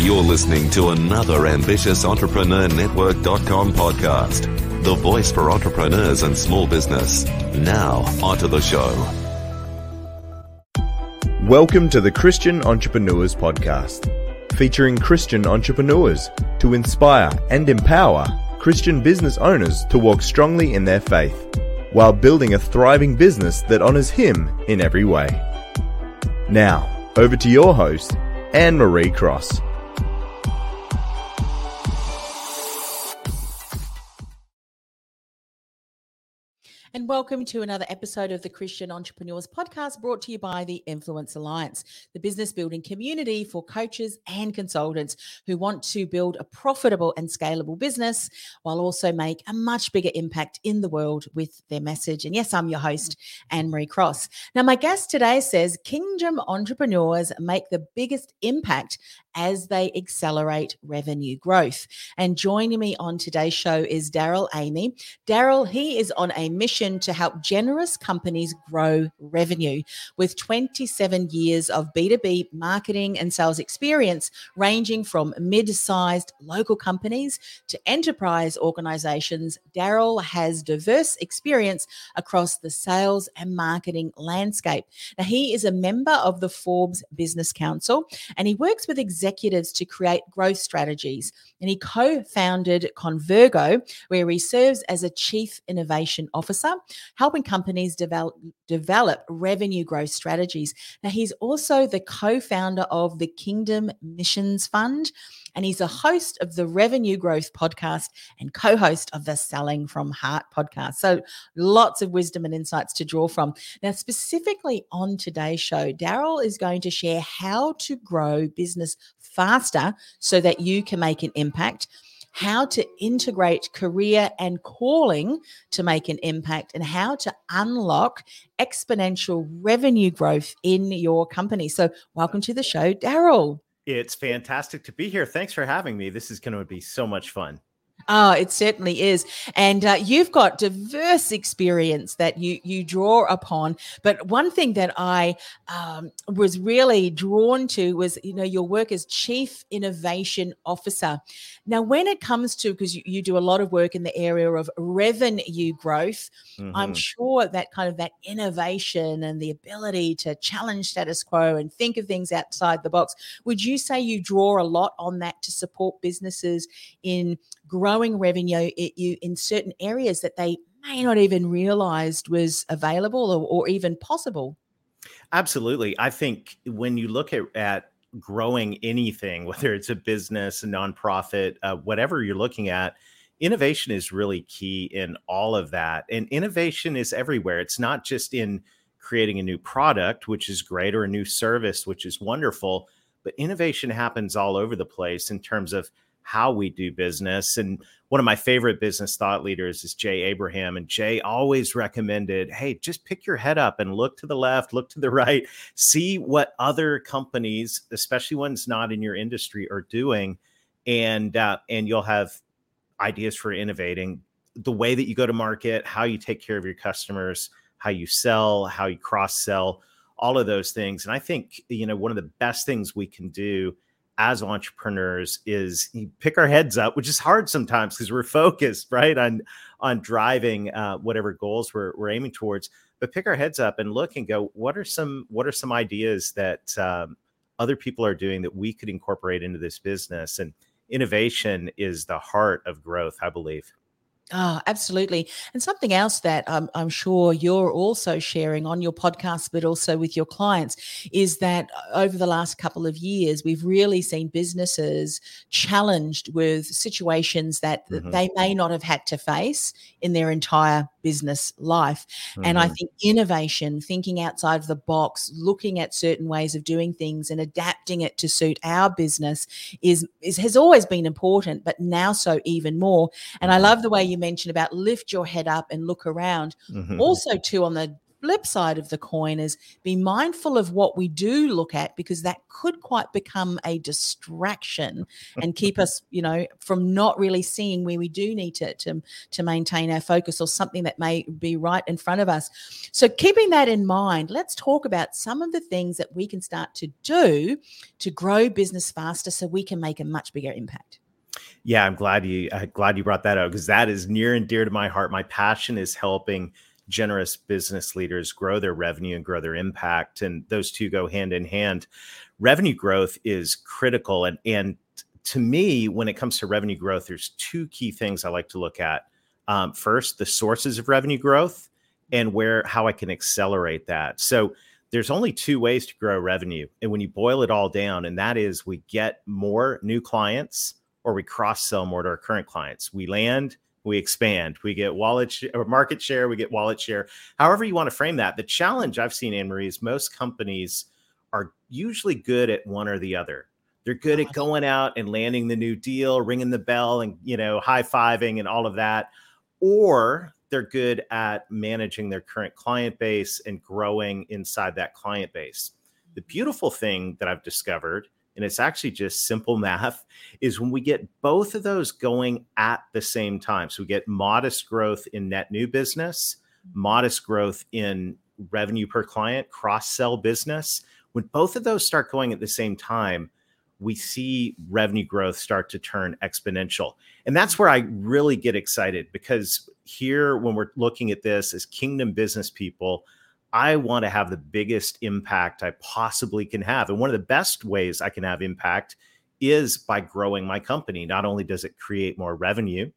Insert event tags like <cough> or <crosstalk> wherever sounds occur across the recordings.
You're listening to another ambitious Entrepreneur Network.com podcast, the voice for entrepreneurs and small business. Now, onto the show. Welcome to the Christian Entrepreneurs Podcast, featuring Christian entrepreneurs to inspire and empower Christian business owners to walk strongly in their faith while building a thriving business that honors Him in every way. Now, over to your host, Anne Marie Cross. And welcome to another episode of the Christian Entrepreneurs Podcast brought to you by the Influence Alliance, the business building community for coaches and consultants who want to build a profitable and scalable business while also make a much bigger impact in the world with their message. And yes, I'm your host, Anne Marie Cross. Now, my guest today says Kingdom entrepreneurs make the biggest impact as they accelerate revenue growth. And joining me on today's show is Daryl Amy. Daryl, he is on a mission to help generous companies grow revenue with 27 years of B2B marketing and sales experience, ranging from mid sized local companies to enterprise organizations. Daryl has diverse experience across the sales and marketing landscape. Now, he is a member of the Forbes Business Council and he works with executives to create growth strategies. And he co founded Convergo, where he serves as a chief innovation officer, helping companies develop, develop revenue growth strategies. Now, he's also the co founder of the Kingdom Missions Fund and he's a host of the Revenue Growth podcast and co host of the Selling from Heart podcast. So lots of wisdom and insights to draw from. Now, specifically on today's show, Daryl is going to share how to grow business faster so that you can make an impact how to integrate career and calling to make an impact, and how to unlock exponential revenue growth in your company. So, welcome to the show, Daryl. It's fantastic to be here. Thanks for having me. This is going to be so much fun. Oh, it certainly is, and uh, you've got diverse experience that you you draw upon. But one thing that I um, was really drawn to was, you know, your work as chief innovation officer. Now, when it comes to because you, you do a lot of work in the area of revenue growth, mm-hmm. I'm sure that kind of that innovation and the ability to challenge status quo and think of things outside the box. Would you say you draw a lot on that to support businesses in growing revenue you in certain areas that they may not even realized was available or, or even possible. Absolutely. I think when you look at, at growing anything, <laughs> whether it's a business, a nonprofit, uh, whatever you're looking at, innovation is really key in all of that. And innovation is everywhere. It's not just in creating a new product, which is great, or a new service, which is wonderful, but innovation happens all over the place in terms of how we do business. And one of my favorite business thought leaders is Jay Abraham. And Jay always recommended hey, just pick your head up and look to the left, look to the <laughs> right, see what other companies, especially ones not in your industry, are doing. And, uh, and you'll have ideas for innovating the way that you go to market, how you take care of your customers, how you sell, how you cross sell, all of those things. And I think, you know, one of the best things we can do as entrepreneurs is pick our heads up, which is hard sometimes because we're focused right on on driving uh, whatever goals we're, we're aiming towards. But pick our heads up and look and go, what are some what are some ideas that um, other people are doing that we could incorporate into this business? And innovation is the heart of growth, I believe. Oh, absolutely. And something else that um, I'm sure you're also sharing on your podcast, but also with your clients, is that uh, over the last couple of years, we've really seen businesses challenged with situations that mm-hmm. they may not have had to face in their entire business life. Mm-hmm. And I mm-hmm. think innovation, thinking outside of the box, looking at certain ways of doing things and adapting it to suit our business is, is has always been important, but now so even more. And I mm-hmm. love the way you mentioned about lift your head up and look around. Mm-hmm. Also, too, on the flip side of the coin is be mindful of what we do look at because that could quite become a distraction and keep us, <laughs> you know, from not really seeing where we do need to, to, to maintain our focus or something that may be right in front of us. So, keeping that in mind, let's talk about some of the things that we can start to do to grow business faster so we can make a much bigger impact. Yeah, I'm glad you uh, glad you brought that up because that is near and dear to my heart. My passion is helping generous business leaders grow their revenue and grow their impact, and those two go hand in hand. Revenue growth is critical, and and to me, when it comes to revenue growth, there's two key things I like to look at. Um, first, the sources of revenue growth, and where how I can accelerate that. So there's only two ways to grow revenue, and when you boil it all down, and that is we get more new clients or we cross sell more to our current clients. We land, we expand, we get wallet sh- or market share, we get wallet share. However, you want to frame that. The challenge I've seen, Anne Marie, is most companies are usually good at one or the other. They're good at uh-huh. going out and landing the new deal, ringing the bell, and you know, high fiving and all of that, or they're good at managing their current client base and growing inside that client base. The mm-hmm. beautiful thing that I've discovered and it's actually just simple math, is when we get both of those going at the same time. So we get modest growth in net new business, mm-hmm. modest growth in revenue per client, cross sell business. When both of those start going at the same time, we see revenue growth start to turn exponential. And that's where I really get excited because here, when we're looking at this as kingdom business people, I want to have the biggest impact I possibly can have. And one of the best ways I can have impact is by growing my company. Not only does it create more revenue,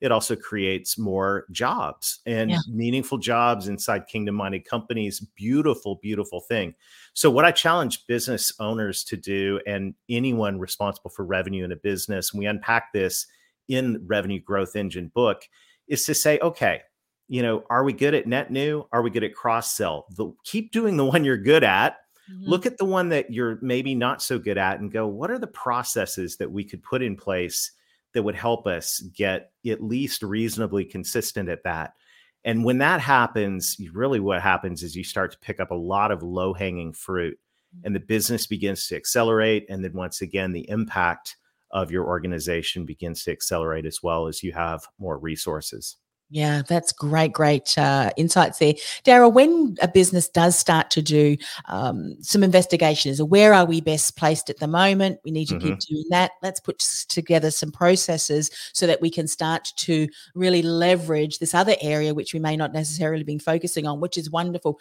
it also creates more jobs and yeah. meaningful jobs inside kingdom minded companies. Beautiful, beautiful thing. So, what I challenge business owners to do and anyone responsible for revenue in a business, and we unpack this in Revenue Growth Engine book, is to say, okay, you know, are we good at net new? Are we good at cross sell? Keep doing the one you're good at. Mm-hmm. Look at the one that you're maybe not so good at and go, what are the processes that we could put in place that would help us get at least reasonably consistent at that? And when that happens, really what happens is you start to pick up a lot of low hanging fruit and the business begins to accelerate. And then once again, the impact of your organization begins to accelerate as well as you have more resources. Yeah, that's great, great uh, insights there. Daryl, when a business does start to do um, some investigations, where are we best placed at the moment? We need to mm-hmm. keep doing that. Let's put together some processes so that we can start to really leverage this other area, which we may not necessarily be focusing on, which is wonderful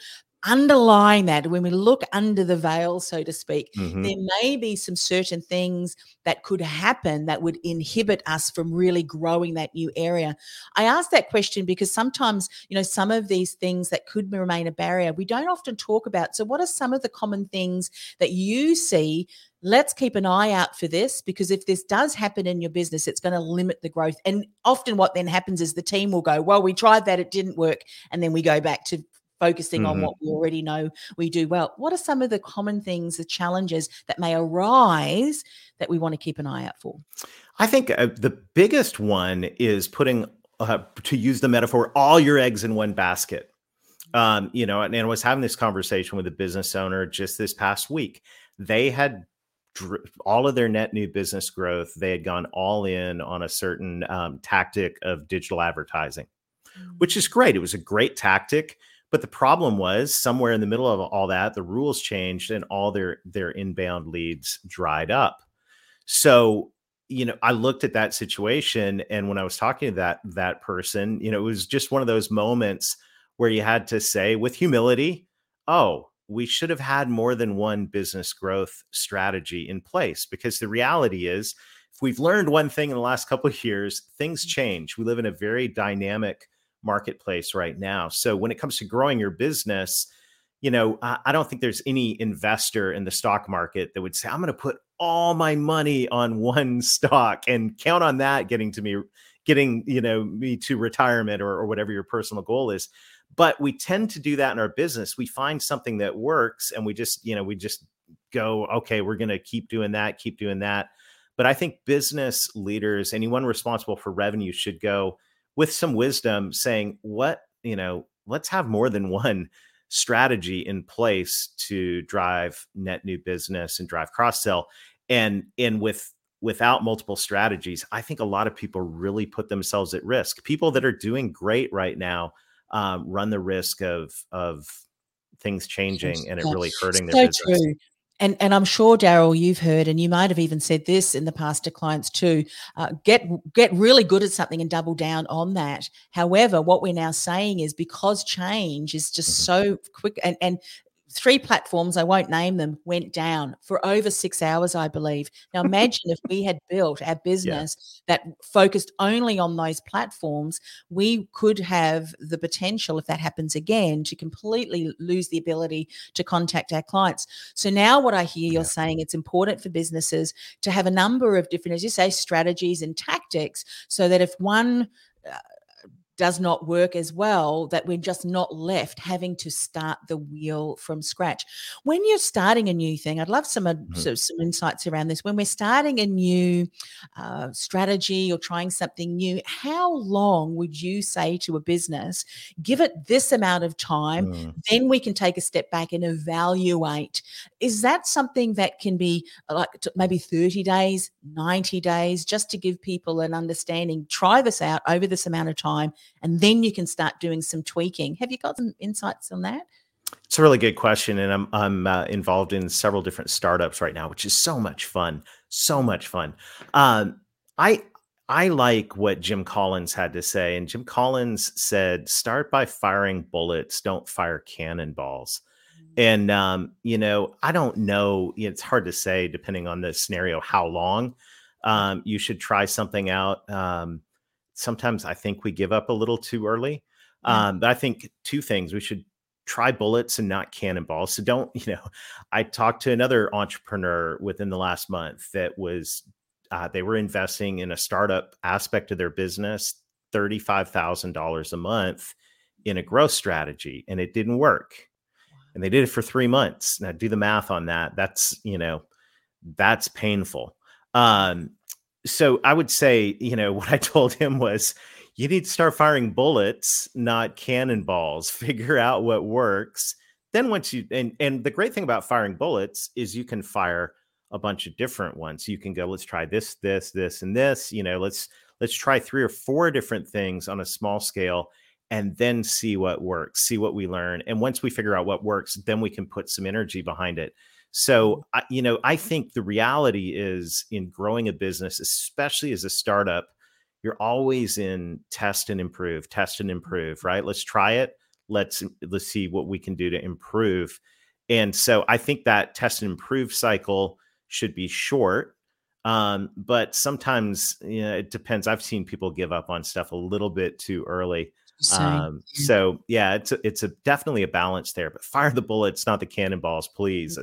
underlying that, when we look under the veil, so to speak, mm-hmm. there may be some certain things that could happen that would inhibit us from really growing that new area. I ask that question because sometimes, you know, some of these things that could remain a barrier, we don't often talk about. So, what are some of the common things that you see? Let's keep an eye out for this because if this does happen in your business, it's going to limit the growth. And often, what then happens is the team will go, Well, we tried that, it didn't work. And then we go back to focusing mm-hmm. on what we already know we do well. What are some of the common things, the challenges that may arise that we want to keep an eye out for? I think uh, the biggest one is putting, uh, to use the metaphor, all your eggs in one basket. Um, you know, and, and I was having this conversation with a business owner just this past week. They had all of their net new business growth, they had gone all in on a certain um, tactic of digital advertising, mm. which is great. It was a great tactic but the problem was somewhere in the middle of all that, the rules changed and all their their inbound leads dried up. So, you know, I looked at that situation and when I was talking to that that person, you know, it was just one of those moments where you had to say with humility, "Oh, we should have had more than one business growth strategy in place because the reality is if we've learned one thing in the last couple of years, things mm. change. We live in a very dynamic marketplace right now. So when it comes to growing your business, you know, I, I don't think there's any investor in the stock market that would say, I'm going to put all my money on <laughs> one stock and count on that getting to me, getting, you know, me to retirement or, or whatever your personal goal is. But we tend to do that in our business. We find something that works and we just, you know, we just go, okay, we're going to keep doing that, keep doing that. But I think business leaders, anyone responsible for revenue should go, with some wisdom saying what you know let's have more than one strategy in place to drive net new business and drive cross sell and and with without multiple strategies i think a lot of people really put themselves at risk. People that are doing great right now um, run the risk of of things changing and it really hurting their so business. true and and I'm sure Daryl, you've heard, and you might have even said this in the past to clients too. Uh, get get really good at something and double down on that. However, what we're now saying is because change is just mm-hmm. so quick, and and three platforms, I won't name them, went down for over six hours, I believe. Now, <laughs> imagine if we had built our business yeah. that focused only on those platforms, we could have the potential, if that happens again, to completely lose the ability to contact our clients. So, now what I hear you're yeah. saying, it's important for businesses to have a number of different, as you say, strategies and tactics so that if one uh, does not work as well that we're just not left having to start the wheel from scratch when you're starting a new thing i'd love some mm-hmm. so, some insights around this when we're starting a new uh, strategy or trying something new how long would you say to a business give it this amount of time mm. then we can take a step back and evaluate is that something that can be like maybe 30 days 90 days just to give people an understanding try this out over this amount of time and then you can start doing some tweaking. Have you got some insights on that? It's a really good question, and I'm I'm uh, involved in several different startups right now, which is so much fun, so much fun. Um, I I like what Jim Collins had to say, and Jim Collins said, "Start by firing bullets, don't fire cannonballs." Mm. And um, you know, I don't know. It's hard to say, depending on the scenario, how long um, you should try something out. Um, sometimes I think we give up a little too early. Um, but I think two things we should try bullets and not cannonballs. So don't, <laughs> you know, I talked to another entrepreneur within the last month that was, uh, they were investing in a startup aspect of their business, $35,000 a month in a growth strategy, and it didn't work. And they did it for three months. Now, do the math on that. That's, you know, that's painful. Um, so I would say, you know, <laughs> what I told him was you need to start firing bullets, not cannonballs. <laughs> Figure out what works. Then once you and and the great thing about firing bullets is you can fire a bunch of different ones. You can go, let's try this, this, this, and this. You know, let's let's try three or four different things on a small scale and then see what works, see what we learn. And once we figure out what works, then we can put some energy behind it. So, I, you know, I think the reality is in growing a business, especially as a startup, you're always in test and improve, test and improve, right? Let's try it. Let's let's see what we can do to improve. And so I think that test and improve cycle should be short. Um, but sometimes you know, it depends. I've seen people give up on stuff a little bit too early. Um, so yeah, it's a, it's a definitely a balance there. But fire the bullets, not the cannonballs, please.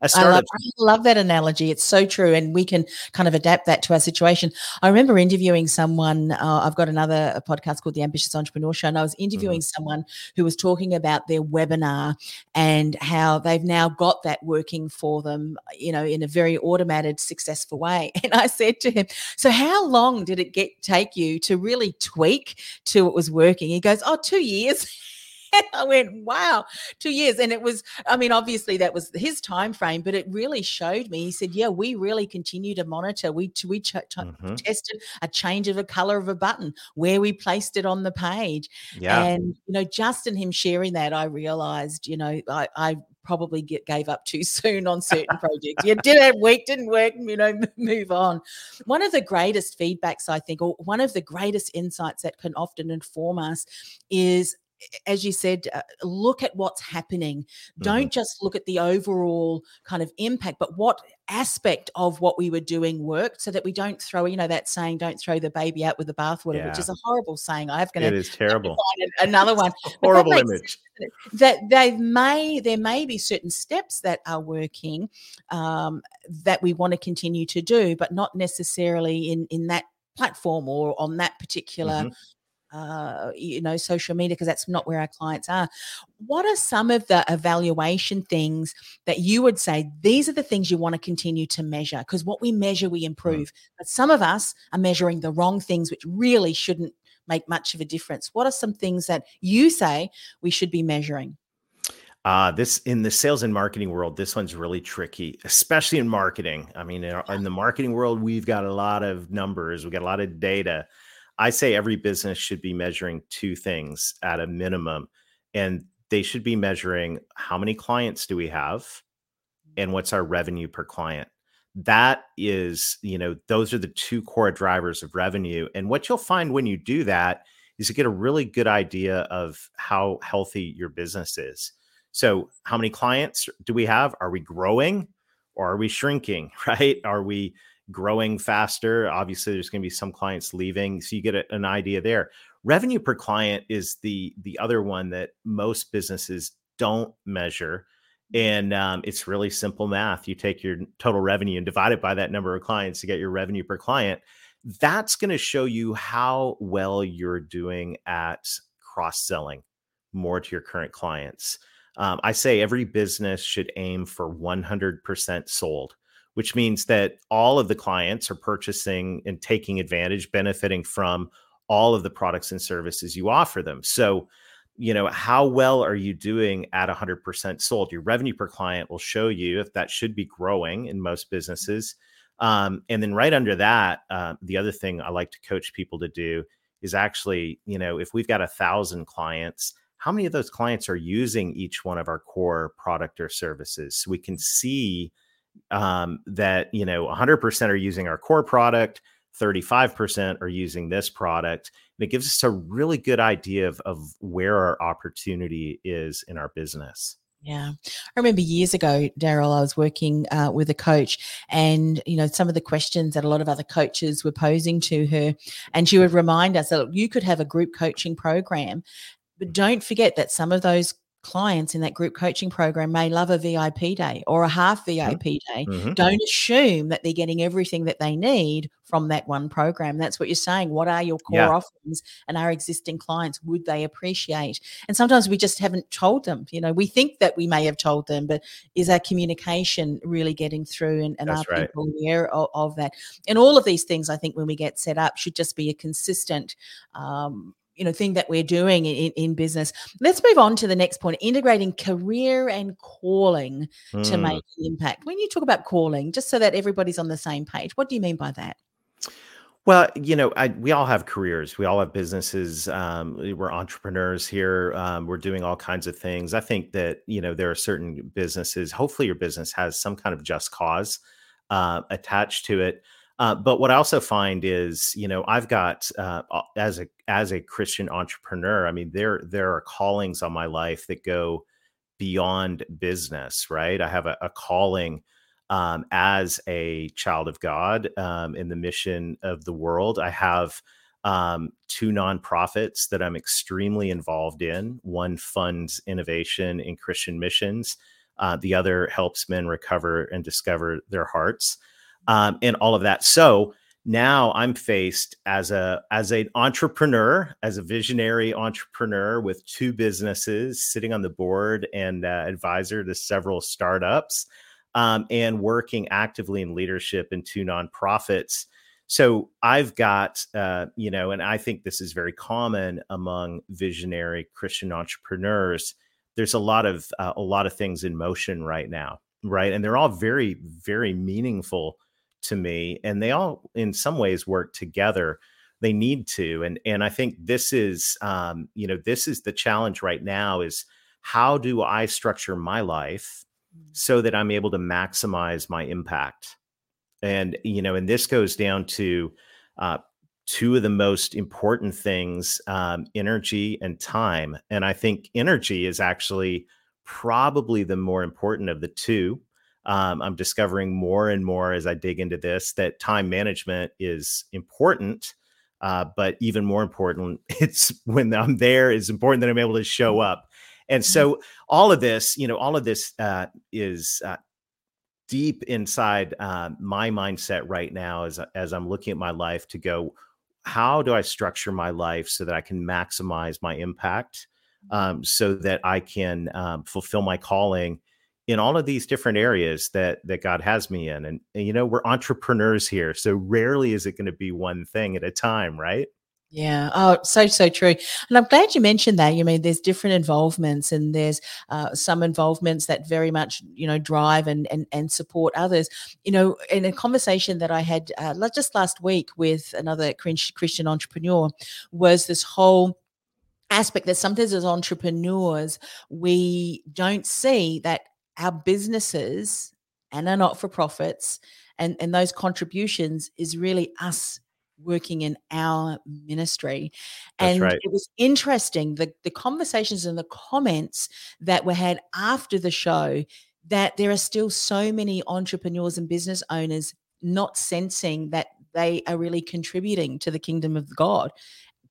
Especially I love, I love, that analogy. It's so true, and we can kind of adapt that to our situation. I remember interviewing someone. Uh, I've got another podcast called the Ambitious Entrepreneur Show, and I was interviewing mm-hmm. someone who was talking about their webinar and how they've now got that working for them, you know, in a very automated, successful way. <laughs> And I said to him, "So, how long did it get take you to really tweak to it was working?" He goes, "Oh, two years." <laughs> <laughs> I went, wow, two years. And it was, I mean, obviously that was his time frame, but it really showed me. He said, yeah, we really continue to monitor. We, we ch- mm-hmm. tested a change of a color of a button, where we placed it on the page. Yeah. And, you know, just in him sharing that, I realized, you know, I, I probably get, gave up too <laughs> soon on certain projects. You did it week, didn't work, you know, move on. One of the greatest feedbacks, I think, or one of the greatest insights that can often inform us is as you said, uh, look at what's happening. Mm-hmm. Don't just look at the overall kind of impact, but what aspect of what we were doing worked so that we don't throw, you know, that saying, don't throw the baby out with the bathwater, yeah. which is a horrible saying. I have going to. It is terrible. Another one. <laughs> horrible that image. That they may, there may be certain steps that are working um, that we want to continue to do, but not necessarily in, in that platform or on that particular mm-hmm uh, you know, social media because that's not where our clients are. What are some of the evaluation things that you would say these are the things you want to continue to measure? Because what we measure, we mm. improve. Mm. But some of us are measuring the wrong things, which really shouldn't make much of a difference. What are some things that you say we should be measuring? Uh, this in the sales and marketing world, this one's really tricky, especially in marketing. I mean, in, in, the marketing world, we've got a lot of numbers, we've got a lot of data. I say every business should be measuring two things at a minimum, and they should be measuring how many clients do we have and what's our revenue per client. That is, you know, those are the two core drivers of revenue. And what you'll find when you do that is you get a really good idea of how healthy your business is so, how many clients do we have? Are we growing or are we shrinking? <laughs> Right? Are we growing faster? Obviously, there's going to be some clients leaving, so you get a, an idea there. Revenue per client is the the other one that most businesses don't measure, and um, it's really simple math. You take your total revenue and divide it by that number of clients to get your revenue per client. That's going to show you how well you're doing at cross selling more to your current clients. Um, I say every business should aim for 100% sold, which means that all of the clients are purchasing and taking advantage, benefiting from all of the products and services you offer them. So, you know, how well are you doing at 100% sold? Your revenue per client will show you if that should be growing in most businesses. Um, and then right under that, uh, the other thing I like to coach people to do is actually, you know, if we've got a thousand clients, how many of those clients are using each one of our core product or services so we can see um, that you know 100% are using our core product 35% are using this product and it gives us a really good idea of, of where our opportunity is in our business yeah. I remember years ago, Daryl, I was working uh, with a coach and, you know, some of the questions that a lot of other coaches were posing to her. And she would remind us that you could have a group coaching program but don't forget that some of those clients in that group coaching program may love a VIP day or a half VIP mm-hmm. day. Mm-hmm. Don't assume that they're getting everything that they need from that one program. That's what you're saying. What are your core yeah. offerings and our existing clients would they appreciate? And sometimes we just haven't told them. You know, we think that we may have told them, but is our communication really getting through and, and are right. people aware of, of, that? And all of these things, I think, when we get set up, should just be a consistent um, you know thing that we're doing in, in business let's move on to the next point integrating career and calling mm. to make an impact when you talk about calling just so that everybody's on the same page what do you mean by that well, you know, I, we all have careers. We all have businesses. Um, we're entrepreneurs here. Um, we're doing all kinds of things. I think that you know there are certain businesses. Hopefully, your business has some kind of just cause uh, attached to it. Uh, but what I also find is, you know, I've got uh, as a as a Christian entrepreneur. I mean, there there are callings on my life that go beyond business. Right? I have a, a calling um, as a child of God um, in the mission of the world. I have um, two nonprofits that I'm extremely involved in. One funds innovation in Christian missions. Uh, the other helps men recover and discover their hearts um, and all of that. So now I'm faced as a as an entrepreneur, as a visionary entrepreneur with two businesses, sitting on the board and uh, advisor to several startups, um, and working actively in leadership in two nonprofits. So I've got, uh, you know, and I think this is very common among visionary Christian entrepreneurs. There's a lot of uh, a lot of things in motion right now, right? And they're all very, very meaningful to me and they all in some ways work together. They need to and and i think this is um you know this is the challenge right now is how do i structure my life mm. so that i'm able to maximize my impact? And you know and this goes down to uh, two of the most important things um, energy and time and i think energy is actually probably the more important of the two um, I'm discovering more and more as I dig into this that time management is important. Uh, but even more important, <laughs> it's when I'm there, it's important that I'm able to show mm-hmm. up. And mm-hmm. so all of this, you know, all of this uh, is uh, deep inside uh, my mindset right now as as I'm looking at my life to go, how do I structure my life so that I can maximize my impact, mm-hmm. um, so that I can um, fulfill my calling in all of these different areas that that God has me in. And, and you know, we're entrepreneurs here, so rarely is it going to be one thing at a time, right? Yeah. Oh, so so true. And I'm glad you mentioned that. You mean there's different involvements, and there's uh, some involvements that very much you know drive and and and support others. You know, in a conversation that I had uh, just last week with another Christian entrepreneur, was this whole aspect that sometimes as entrepreneurs we don't see that our businesses and our not for profits and and those contributions is really us working in our ministry. And right. it was interesting the, the conversations and the comments that were had after the show that there are still so many entrepreneurs and business owners not sensing that they are really contributing to the kingdom of God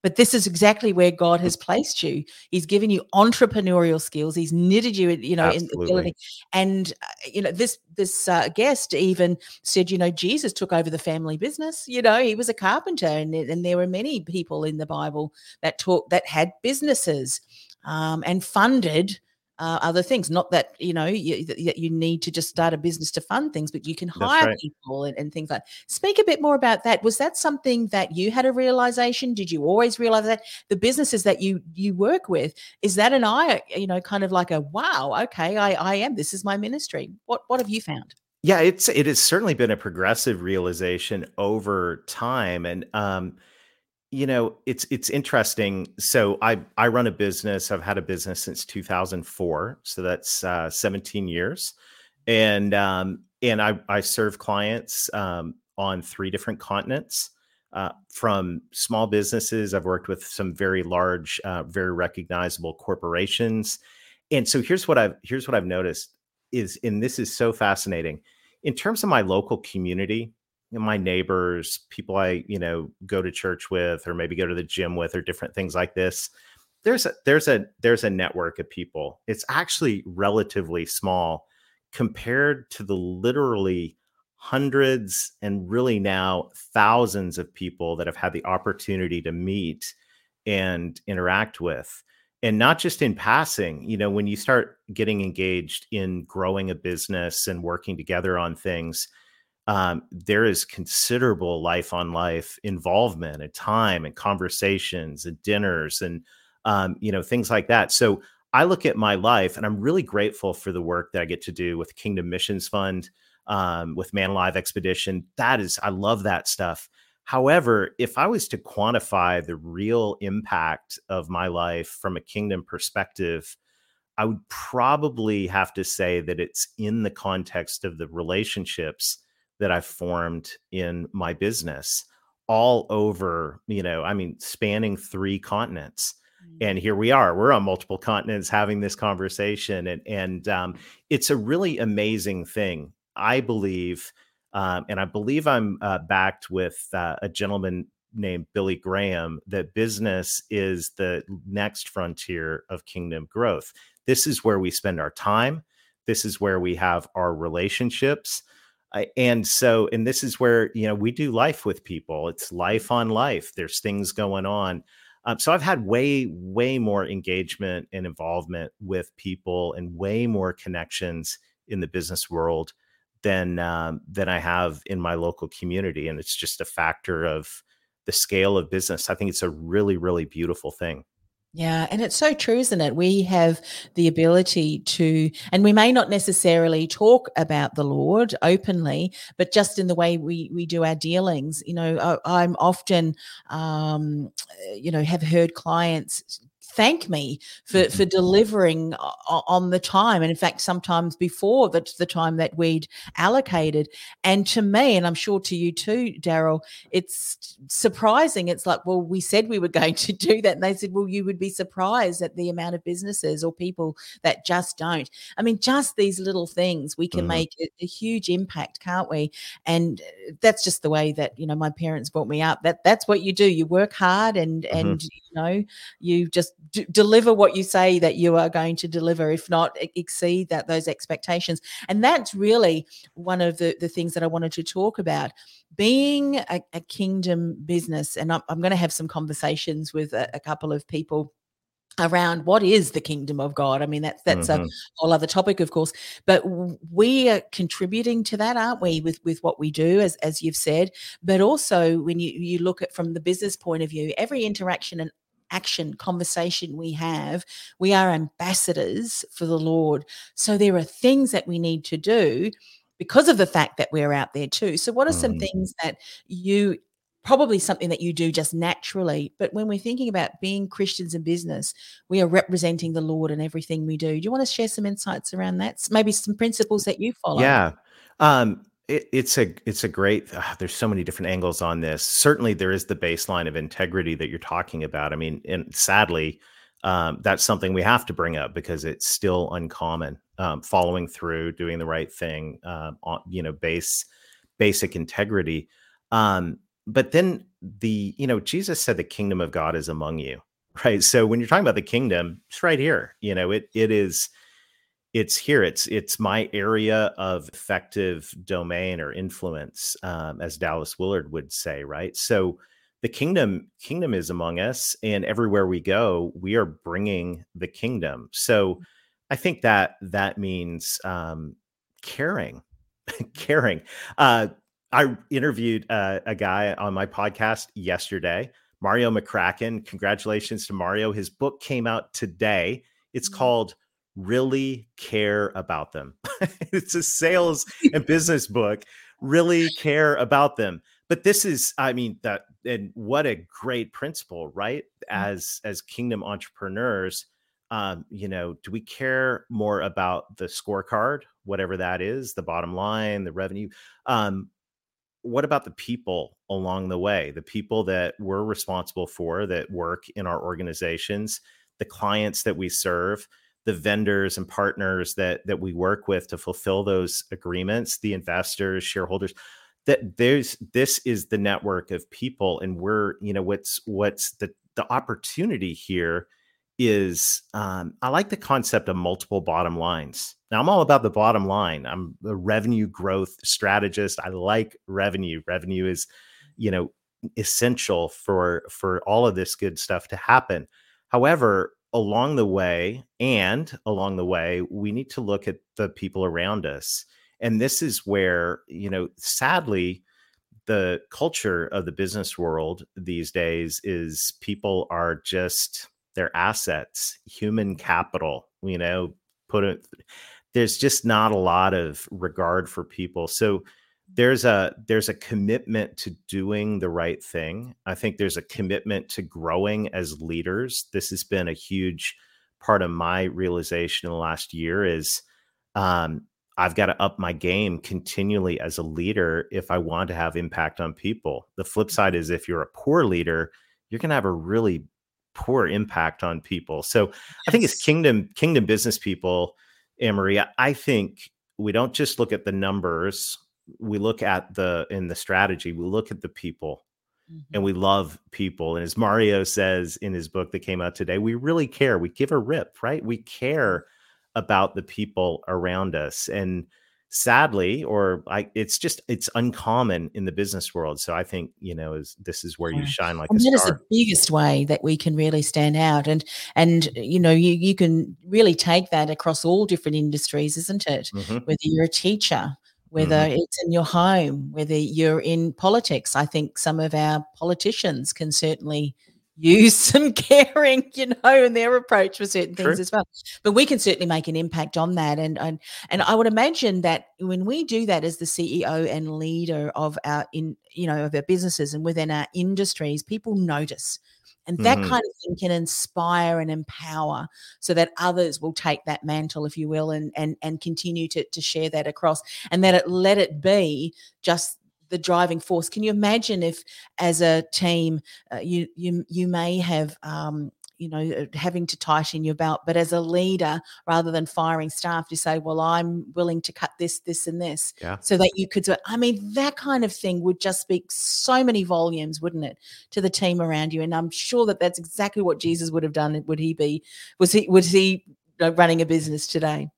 but this is exactly where God has placed you. He's given you entrepreneurial skills. He's knitted you, you know, Absolutely. in ability. And uh, you know, this this uh, guest even said, you know, Jesus took over the family business. You know, he was a carpenter, and and there were many people in the Bible that talk that had businesses um, and funded uh, other things. Not that you know you, that you need to just start a business to fund things, but you can hire right. people and, and things like. Speak a bit more about that. Was that something that you had a realization? Did you always realize that the businesses that you you work with is that an eye, you know, kind of like a wow, okay, I I am. This is my ministry. What what have you found? Yeah, it's it has certainly been a progressive realization over time, and um, you know, it's it's interesting. So I I run a business. I've had a business since 2004, so that's uh, 17 years, and um, and I I serve clients um, on three different continents. Uh, from small businesses, I've worked with some very large, uh, very recognizable corporations, and so here's what I've here's what I've noticed is, and this is so fascinating, in terms of my local community my neighbors, people I, you know, go to church with or maybe go to the gym with or different things like this. There's a there's a there's a network of people. It's actually relatively small compared to the literally hundreds and really now thousands of people that have had the opportunity to meet and interact with and not just in passing you know when you start getting engaged in growing a business and working together on things um, there is considerable life on life involvement and time and conversations and dinners and um, you know things like that. So i look at my life and i'm really grateful for the work that i get to do with kingdom missions fund um, with man alive expedition. That is i love that stuff. However if i was to quantify the real impact of my life from a kingdom perspective i would probably have to say that it's in the context of the relationships that I've formed in my business all over, you know, I mean, spanning three continents. Mm-hmm. And here we are. We're on multiple continents having this conversation, and and um, it's a really amazing thing. I believe, um, and I believe I'm uh, backed with uh, a gentleman named Billy Graham. That business is the next frontier of kingdom growth. This is where we spend our time. This is where we have our relationships and so and this is where you know we do life with people it's life on life there's things going on um, so i've had way way more engagement and involvement with people and way more connections in the business world than um, than i have in my local community and it's just a factor of the scale of business i think it's a really really beautiful thing yeah, and it's so true, isn't it? We have the ability to, and we may not necessarily talk about the Lord openly, but just in the way we we do our dealings. You know, I, am often, um, you know, have heard clients thank me for mm-hmm. for delivering on the time and in fact sometimes before the, the time that we'd allocated and to me and i'm sure to you too daryl it's surprising it's like well we said we were <laughs> going to do that and they said well you would be surprised at the amount of businesses or people that just don't i mean just these little things we can mm-hmm. make a, a, huge impact can't we and uh, that's just the way that you know my parents brought me up that that's what you do you work hard and mm-hmm. and you know you just d- deliver what you say that you are going to deliver if not exceed that those expectations and that's really one of the the things that i wanted to talk about being a, a kingdom business and i'm, I'm going to have some conversations with a, a couple of people around what is the kingdom of God. I mean, that's that's Mhm. a whole other topic, of course. But we are contributing to that, aren't we, with with what we do, as as you've said. But also, when you you look at from the business point of view, every interaction and action conversation we have we are ambassadors for the lord. So there are things that we need to do because of the fact that we're out there too. So what are some Mm. things that you probably something that you do just naturally but when we're thinking about being christians in business we are representing the lord in everything we do. Do you want to share some insights around that? Maybe some principles that you follow. Yeah. Um, it, it's a it's a great. ah, there's so many different angles on this. Certainly, there is the baseline of integrity that you're talking about. I mean, and sadly, um, that's something we have to bring up because it's still uncommon. Um, following through, doing the right thing, um, on you know, base basic integrity. Um, but then the you know, Jesus said the kingdom of God is among you, <laughs> right? So when you're talking about the kingdom, it's right here. You know, it it is it's here it's it's my area of effective domain or influence um, as dallas willard would say right? So the kingdom kingdom is among us and everywhere we go we are bringing the kingdom. So i think that that means um, caring <laughs> caring. Uh, i interviewed uh, a guy on my podcast yesterday mario mccracken. Congratulations to mario. His book came out today. It's Mhm. called really care about them. <laughs> it's a <laughs> sales and business book. Really care about them. But this is, I mean, that and what a great principle, right? As as kingdom entrepreneurs, um, you know, do we care more about the scorecard, whatever that is, the bottom line, the revenue? Um, what about the people along the way the people that we're responsible for that work in our organizations the clients that we serve the vendors and partners that that we work with to fulfill those agreements the investors shareholders that there's this is the network of people and we're you know what's what's the the opportunity here is um, I like the concept of multiple bottom lines. Now I'm all about the bottom line. I'm a revenue growth strategist. I like revenue. Revenue is, you know, essential for for all of this good stuff to happen. However, along the way and along the way, we need to look at the people around us. And this is where, you know, sadly, the culture of the business world these days is people are just their assets, human capital, you know, put it there's just not a lot of regard for people. So there's a there's a commitment to doing the right thing. I think there's a commitment to growing as leaders. This has been a huge part of my realization in the last year is um, I've got to up my game continually as a leader if I want to have impact on people. The flip side is if you're a poor leader, you're going to have a really poor impact on people. So I think as kingdom kingdom business people, Anne Marie, I- I think we don't just look at the numbers. We look at the in the strategy. We look at the people, Mhm. and we love people. And as Mario says in his book that came out today, we really care. We give a rip, right? We care about the people around us. And sadly, or I, it's just it's uncommon in the business world. So I think you know is this is where you shine like and a that is star. the biggest way that we can really stand out and and you know you you can really take that across all different industries isn't it Mhm. whether you're a teacher whether Mm-hmm. it's in your home whether you're in politics i think some of our politicians can certainly use <laughs> some caring you know in their approach for certain things True. as well but we can certainly make an impact on that and and and i would imagine that when we do that as the ceo and leader of our in you know of our businesses and within our industries people notice and that Mhm. kind of thing can inspire and empower so that others will take that mantle if you will and and and continue to to share that across and that it let it be just the driving force can you imagine if as a team uh, you you you may have um you know uh, having to tighten your belt but as a leader rather than firing staff you say well i'm willing to cut this this and this Yeah. so that you could do it i mean that kind of thing would just speak so many volumes wouldn't it to the team around you and i'm sure that that's exactly what jesus would have done would he be was he was he uh, running a business today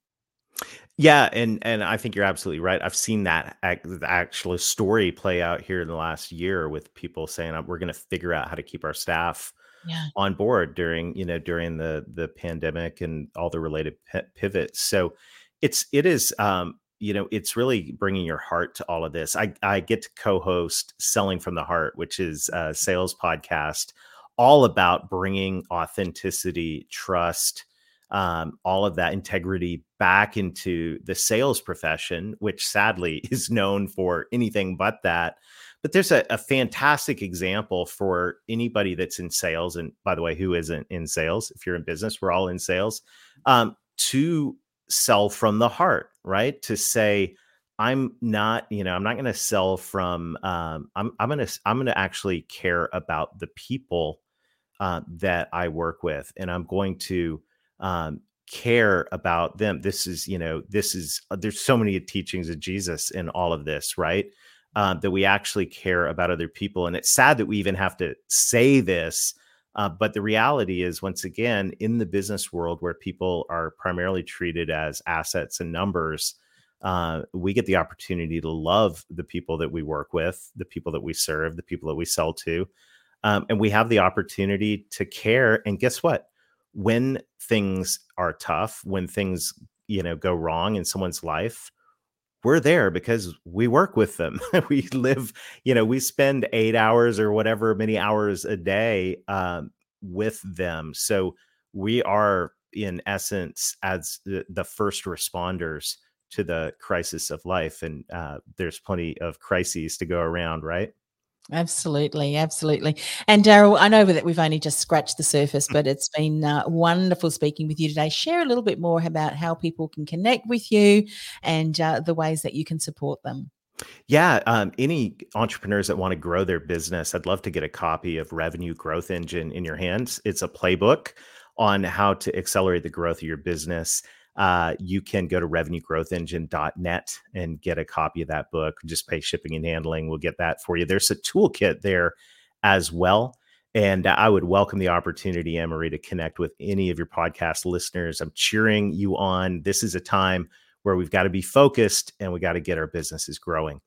Yeah, and and I think you're absolutely right. I've seen that actual story play out here in the last year with people saying "Uh, we're going to figure out how to keep our staff yeah. on board during you know during the the pandemic and all the related p- pivots. So it's it is um, you know it's really bringing your heart to all of this. I I get to co-host Selling from the Heart, which is a sales podcast all about bringing authenticity, trust, um, all of that integrity back into the sales profession, which sadly <laughs> is known for anything but that. But there's a, a, fantastic example for anybody that's in sales. And by the way, who isn't in sales? If you're in business, we're all in sales. Um, to sell from the heart, right? To say, I'm not, you know, I'm not going to sell from. Um, I'm, I'm going to, I'm going to actually care about the people uh, that I work with, and I'm going to um, care about them. This is, you know, this is, uh, there's so many teachings of Jesus in all of this, right? Uh, that we actually care about other people. And it's sad that we even have to say this. Uh, but the reality is, once again, in the business world where people are primarily treated as assets and numbers, uh, we get the opportunity to love the people that we work with, the people that we serve, the people that we sell to. Um, and we have the opportunity to care. And guess what? when things are tough, when things, you know, go wrong in someone's life, we're there because we work with them. <laughs> we live, you know, we spend eight hours or whatever many hours a day um, with them. So we are, in essence, as the, the first responders to the crisis of life. And uh, there's plenty of crises to go around, right? Absolutely, absolutely. And Daryl, I know that we've only just scratched the surface, but it's been uh, wonderful speaking with you today. Share a little bit more about how people can connect with you and uh, the ways that you can support them. Yeah, um, any entrepreneurs that want to grow their business, I'd love to get a copy of Revenue Growth Engine in your hands. It's a playbook on how to accelerate the growth of your business uh, you can go to revenuegrowthengine.net and get a copy of that book. Just pay shipping and handling. We'll get that for you. There's a toolkit there as well. And I would welcome the opportunity, Annemarie, to connect with any of your podcast listeners. I'm cheering you on. This is a time where we've got to be focused and we got to get our businesses growing.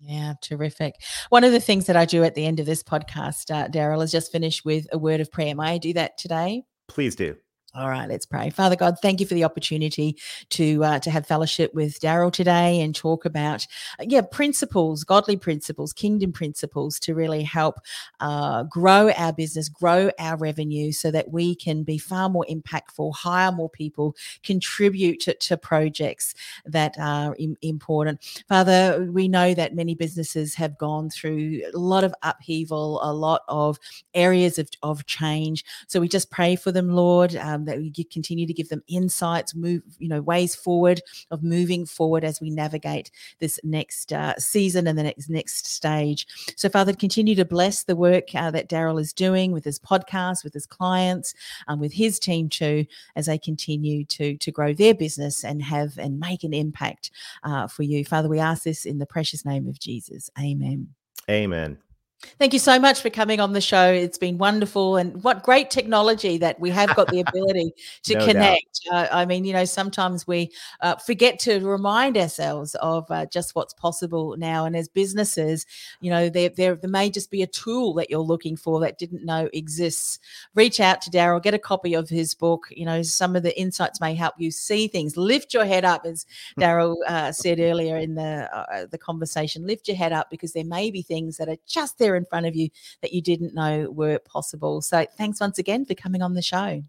Yeah, terrific. One of the things that I do at the end of this podcast, uh, Daryl, is just finish with a word of prayer. May I do that today? Please do. All right, let's pray. Father God, thank you for the opportunity to uh, to have fellowship with Daryl today and talk about uh, yeah principles, godly principles, kingdom principles to really help uh, grow our business, grow our revenue, so that we can be far more impactful, hire more people, contribute to, to projects that are Im- important. Father, we know that many businesses have gone through a lot of upheaval, a lot of areas of, of change. So we just pray for them, Lord. Um, um, that we continue to give them insights, move, you know, ways forward of moving forward as we navigate this next uh, season and the next next stage. So, Father, continue to bless the work uh, that Daryl is doing with his podcast, with his clients, um, with his team too, as they continue to to grow their business and have and make an impact uh, for you, Father. We ask this in the precious name of Jesus. Amen. Amen. Thank you so much for coming on the show. It's been wonderful. And what great technology that we have got the <laughs> ability to no connect. Uh, I mean, you know, sometimes we uh, forget to remind ourselves of uh, just what's possible now. And as businesses, you know, there, there, there may just be a tool that you're looking for that didn't know exists. Reach out to Daryl, get a copy of his book. You know, some of the insights may help you see things. Lift your head up, as hmm. Daryl uh, said earlier in the, uh, the conversation. Lift your head up because there may be things that are just there there in front of you that you didn't know were possible. So thanks once again for coming on the show.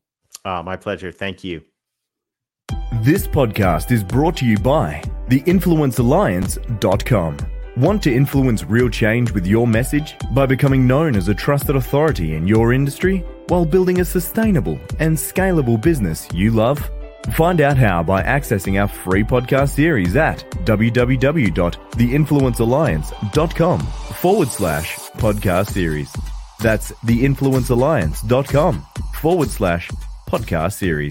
Oh, my pleasure. Thank you. This podcast is brought to you by theinfluencealliance.com. Want to influence real change with your message by becoming known as a trusted authority in your industry while building a sustainable and scalable business you love? Find out how by accessing our free podcast series at www.theinfluencealliance.com forward slash podcast series. That's theinfluencealliance.com forward slash podcast series.